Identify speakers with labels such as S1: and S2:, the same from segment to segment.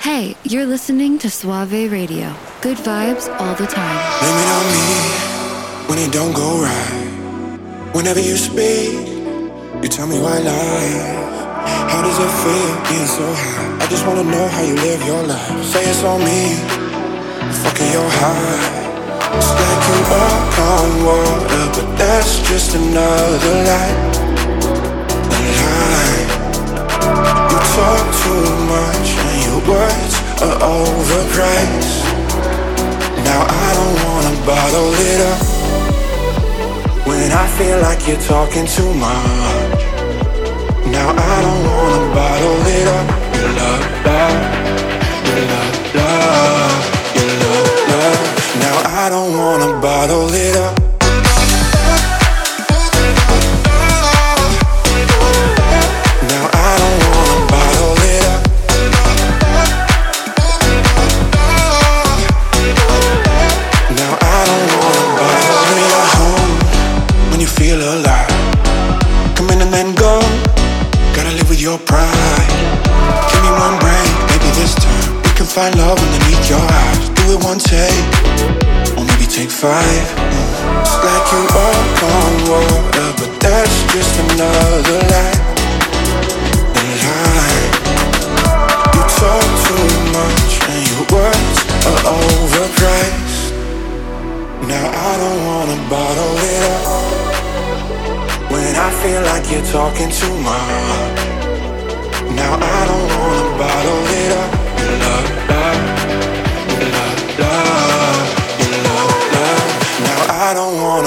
S1: Hey, you're listening to Suave Radio. Good vibes all the time.
S2: Blame it on me when it don't go right. Whenever you speak, you tell me why lie. How does it feel being so high? I just wanna know how you live your life. Say it's on me, fucking your high. It's like you walk on water, but that's just another lie. A lie. You talk too much, words are overpriced. Now I don't wanna bottle it up when I feel like you're talking too much. Now I don't wanna bottle it up. Your love, love, your love, love, your love, love. Now I don't wanna bottle it up. Five. Like you walk on water, but that's just another lie. A lie. You talk too much, and your words are overpriced. Now I don't wanna bottle it up when I feel like you're talking too much. Now I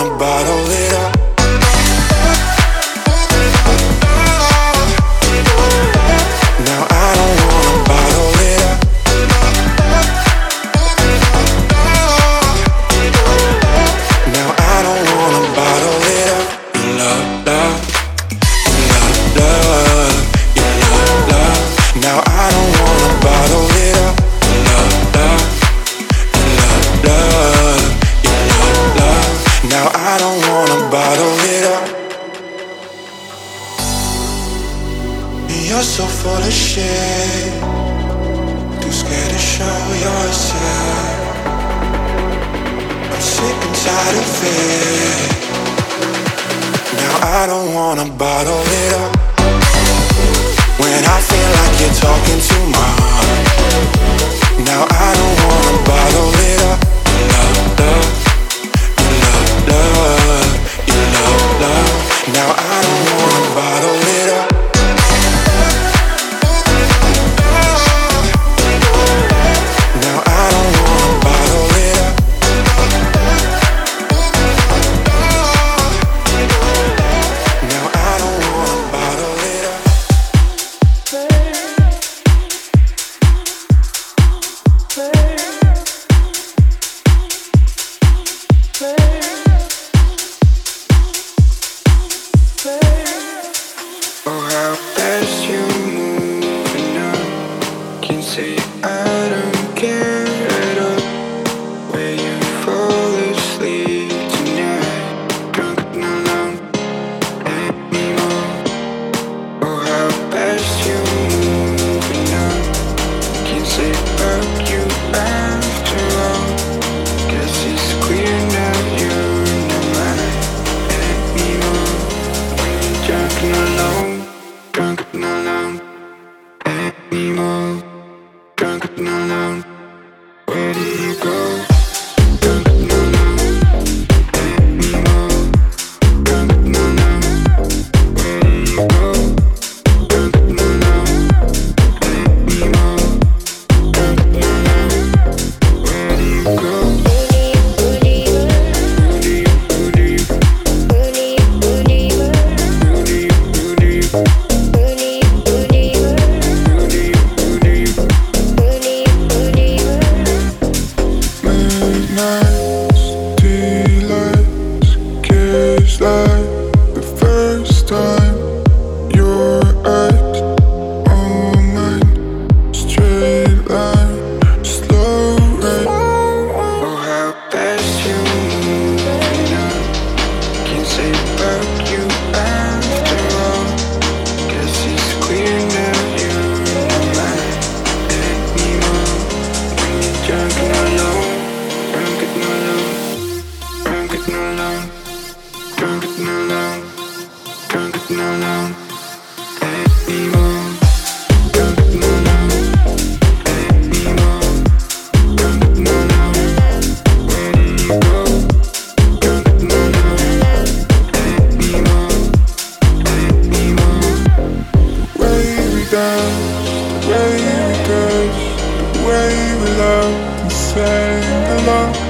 S2: don't away without saying hello.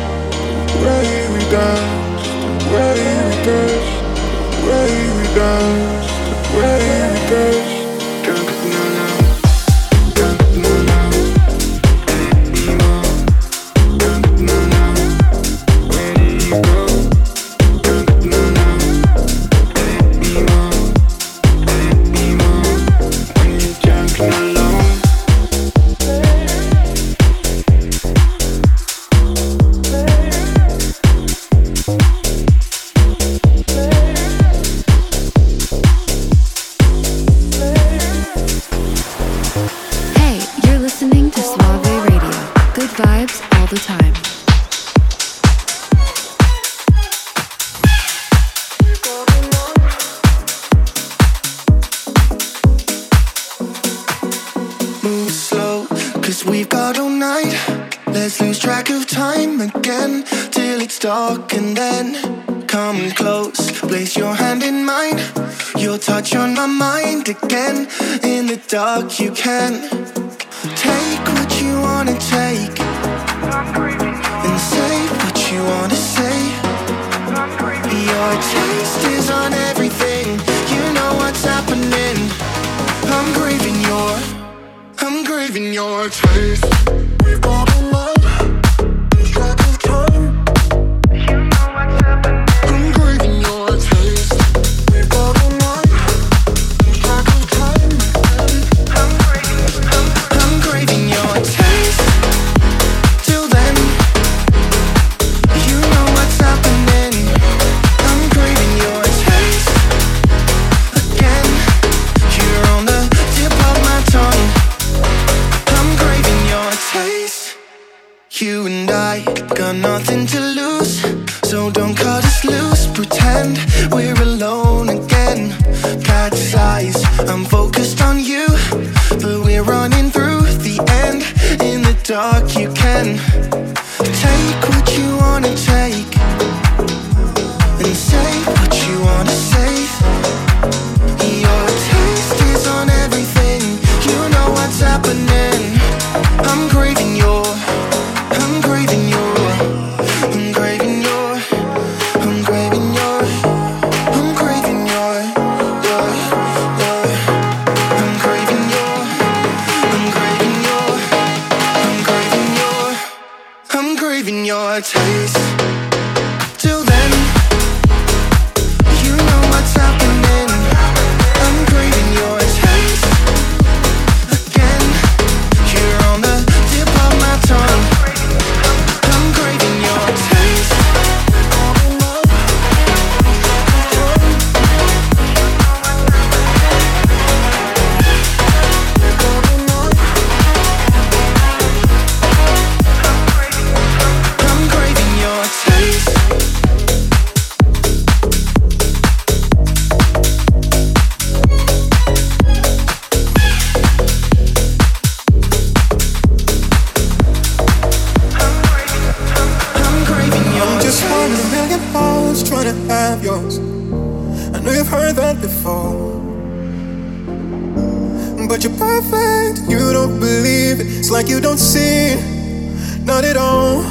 S2: but you're perfect. You don't believe it. It's like you don't see it. Not at all.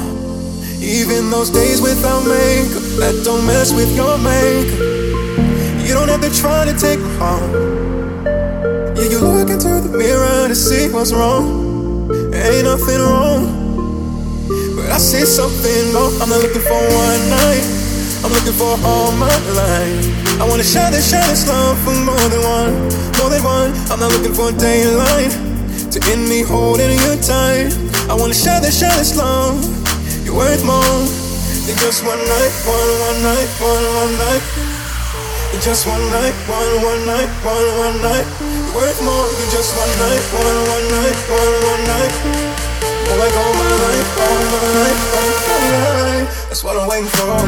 S2: Even those days without makeup, that don't mess with your makeup. You don't have to try to take me home. Yeah, you look into the mirror to see what's wrong. Ain't nothing wrong. But I see something wrong. I'm not looking for one night. I'm looking for all my life. I wanna share this, share this love for more than one, more than one. I'm not looking for a day in to end me holding you tight. I wanna share this, share this love. You're worth more than just one night, one, one night, one, one night. You're
S3: just one night, one, one night, one, one night. You're worth more than just one night, one, one night, one, one night. Like all my life, all my life, all my life. That's what I'm waiting for.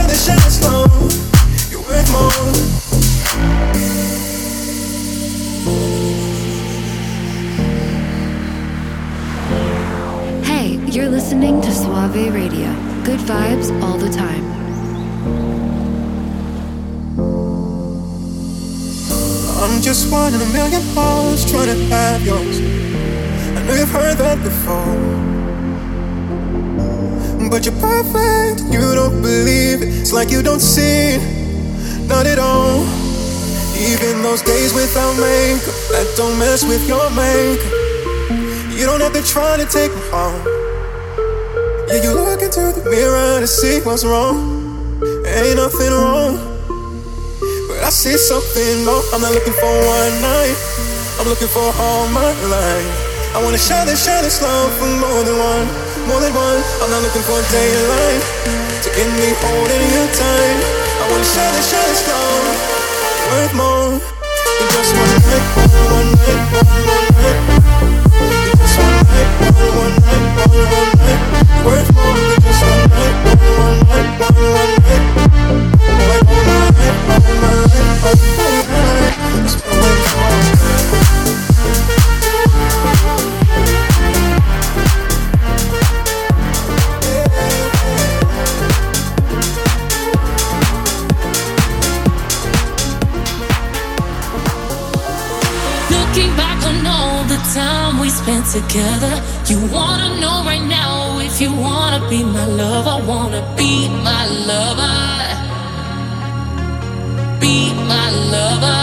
S1: Suave Radio. Good vibes all the time.
S3: I'm just one in a million hearts trying to have yours. I know you've heard that before. But you're perfect, you don't believe it. It's like you don't see it, not at all. Even those days without makeup, that don't mess with your makeup. You don't have to try to take me home. Yeah, you look into the mirror to see what's wrong. Ain't nothing wrong. But I see something more. I'm not looking for one night. I'm looking for all my life. I wanna share this, share this love for more than one, more than one. I'm not looking for a day in life to end me holding you tight. I wanna share this, share this love worth more than just one night, one, night, one night. One night, one, one night, one, one night. Worth more one night, one, one night, one, one night. Like all my life, all my life, all my life. That's what I'm waiting for.
S4: Looking back on all the spent together, you wanna know right now if you wanna be my lover, wanna be my lover, be my lover.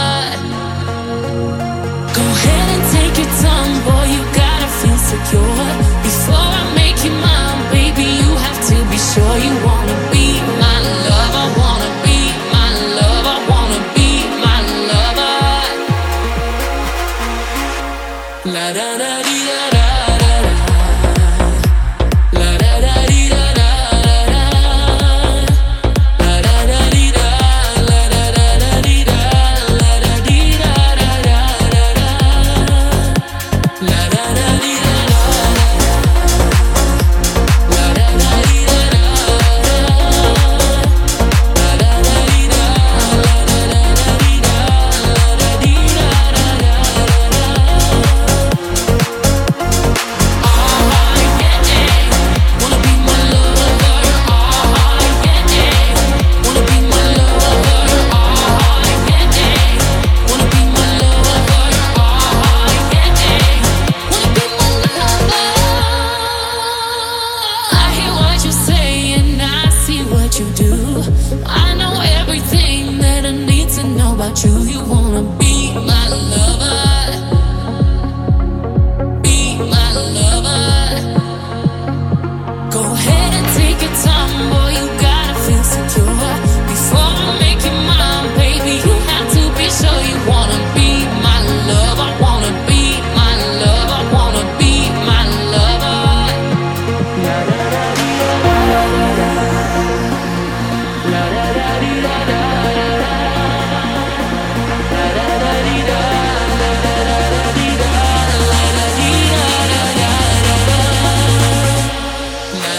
S4: Go ahead and take your time, boy, you gotta feel secure.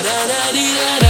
S4: da da da da da.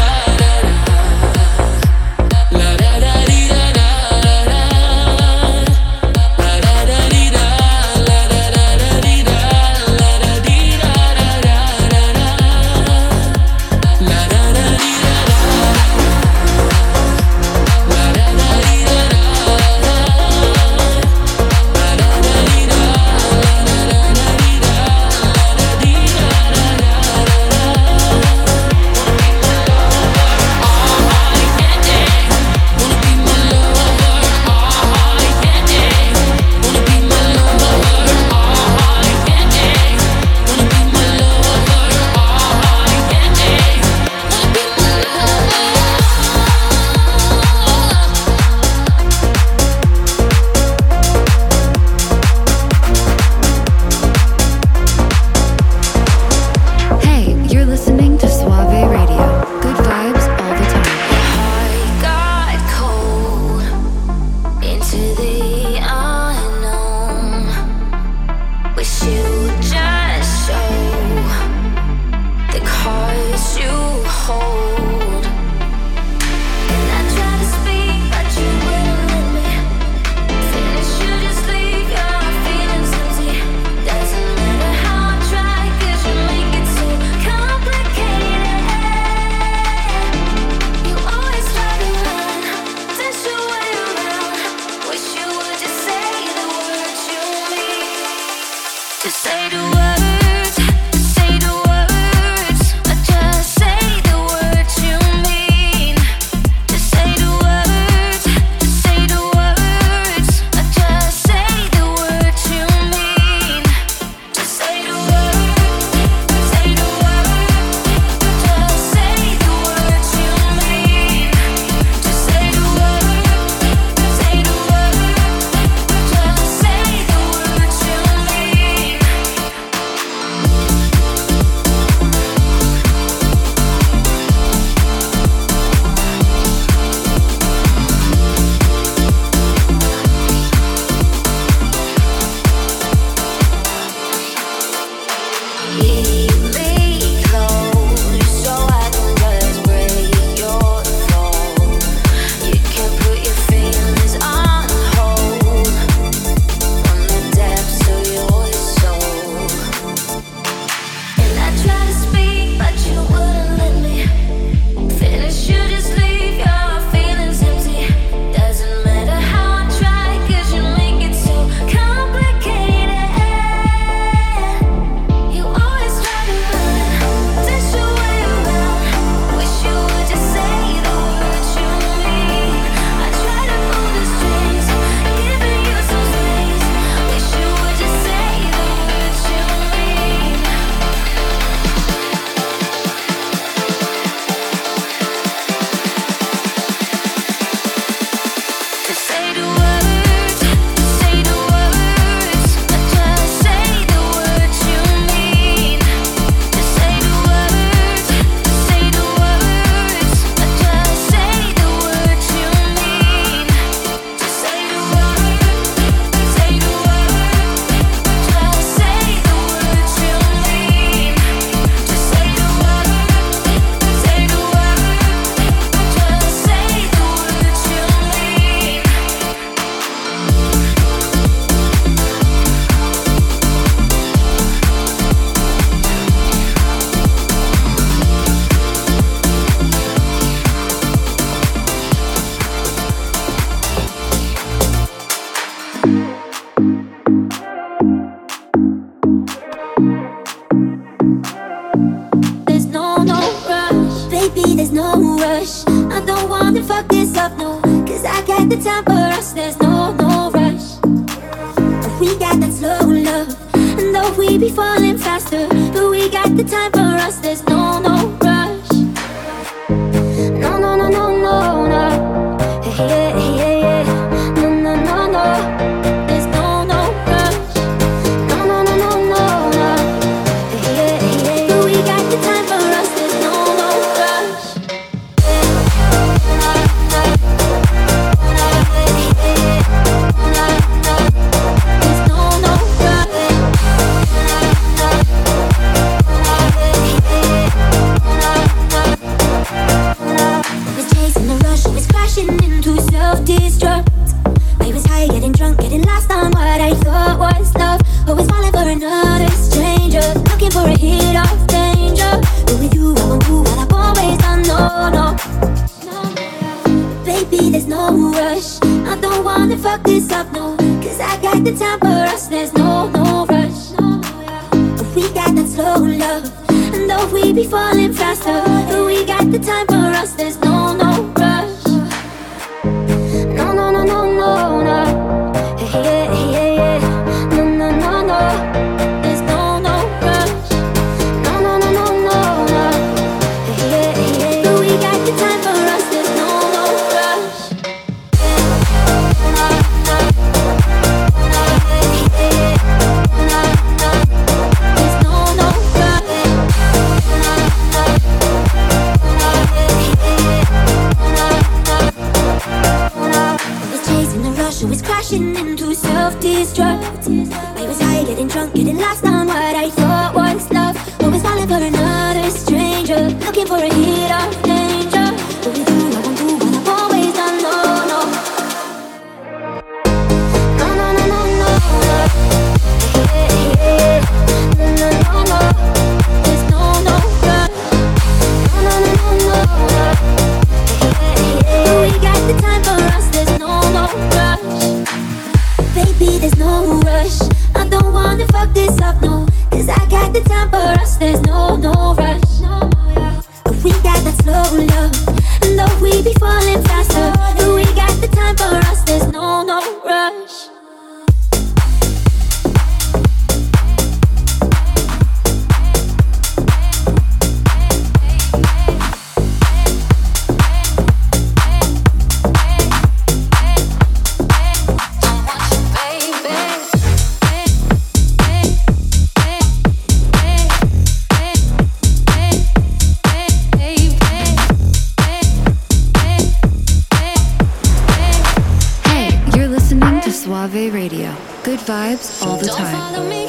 S5: vibes all the
S6: don't
S5: time.
S6: Don't follow me,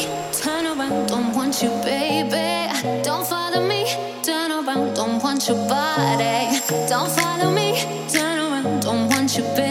S6: turn around, don't want you, baby. Don't follow me, turn around, don't want your body. Don't follow me, turn around, don't want you, baby.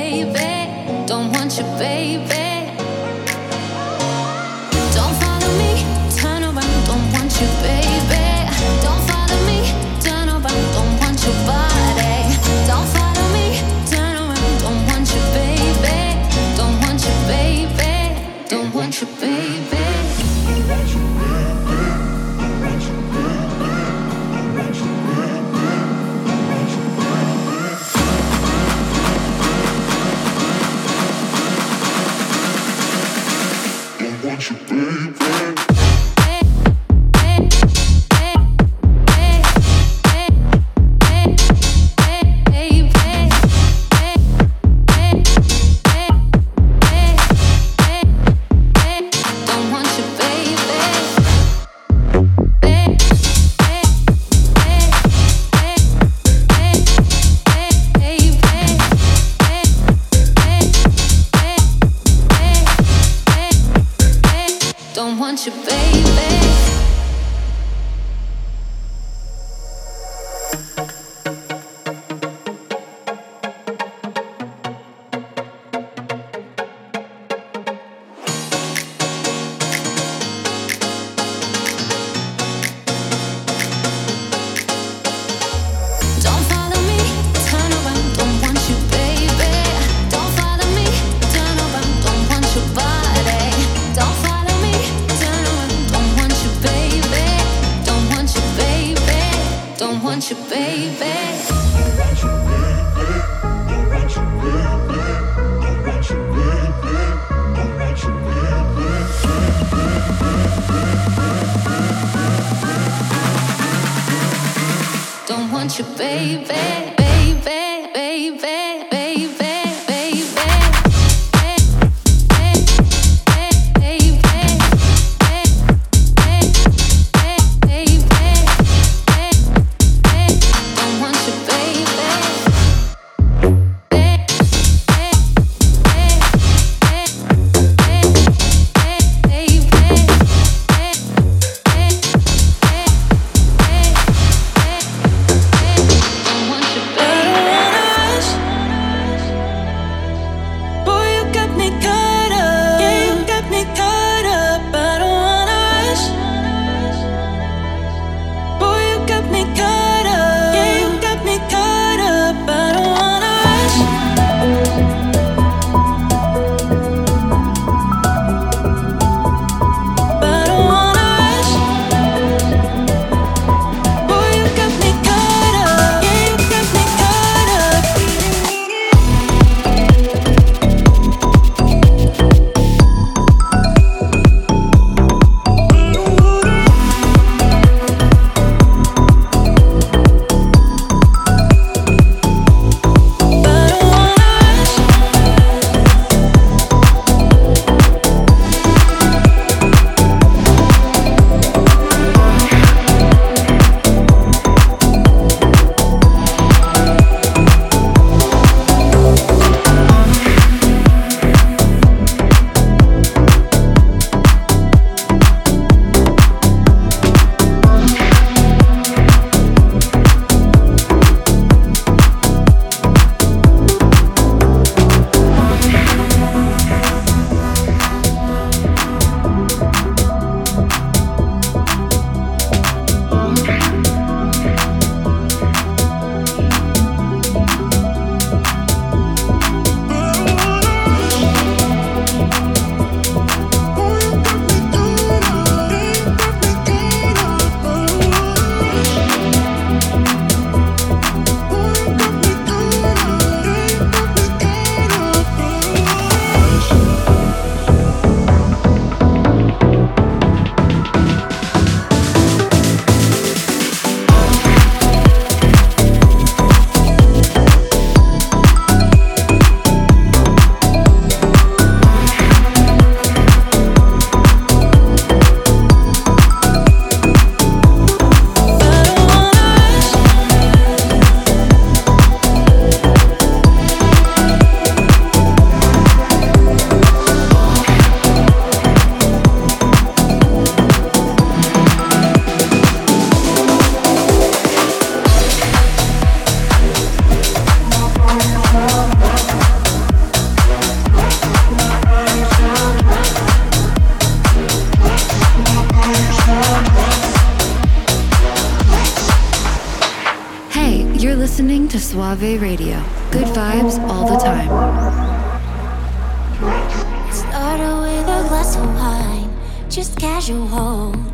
S6: Don't want you, baby. Don't want you, baby. Don't want you, baby. Don't want you, baby. Don't want you, baby. Don't want you, baby.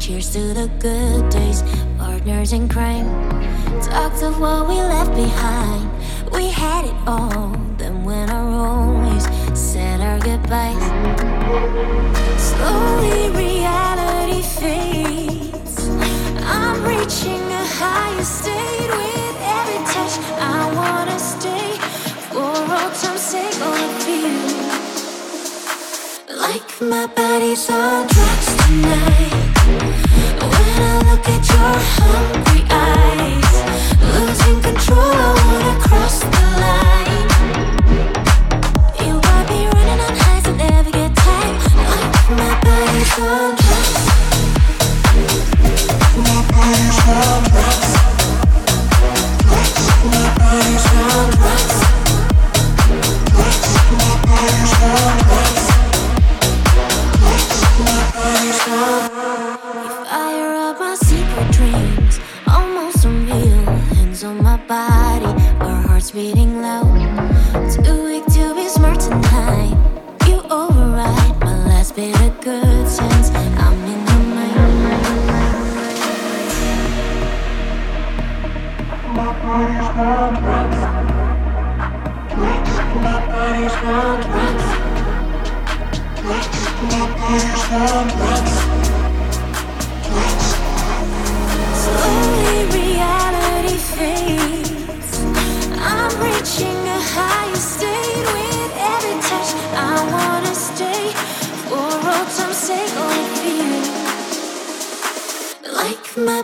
S7: Cheers to the good days, partners in crime. Talked of what we left behind. We had it all, then went our own ways, said our goodbyes. Slowly, reality fades. I'm reaching a higher state with every touch. I wanna stay for all time's sake on you. Like my body's on drugs tonight. When I look at your hungry eyes, losing control, I wanna cross the line. You got me running on highs and never get tired. Like my body's on drugs.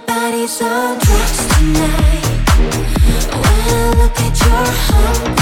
S7: body's on drugs tonight.
S4: When
S8: I look at your
S9: heart.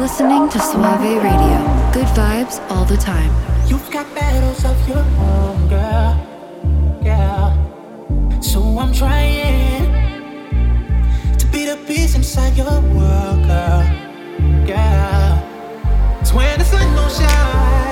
S9: listening to Suave Radio. Good vibes all the time.
S6: You've got battles of
S9: your
S10: own, girl. So I'm
S1: trying to
S9: be the inside your world, girl. It's when the sun don't shine.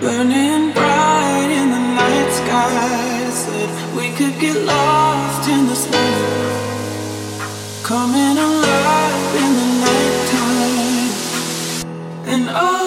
S9: Burning bright in the night sky. Said we could get lost in. Coming alive in the nighttime. And oh.